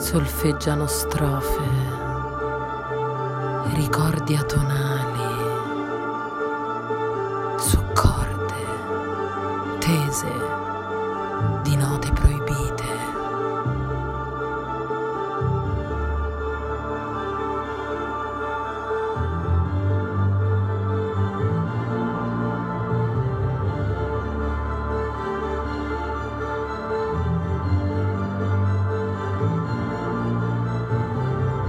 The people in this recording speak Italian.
solfeggiano strofe, ricordi atonali su corde tese.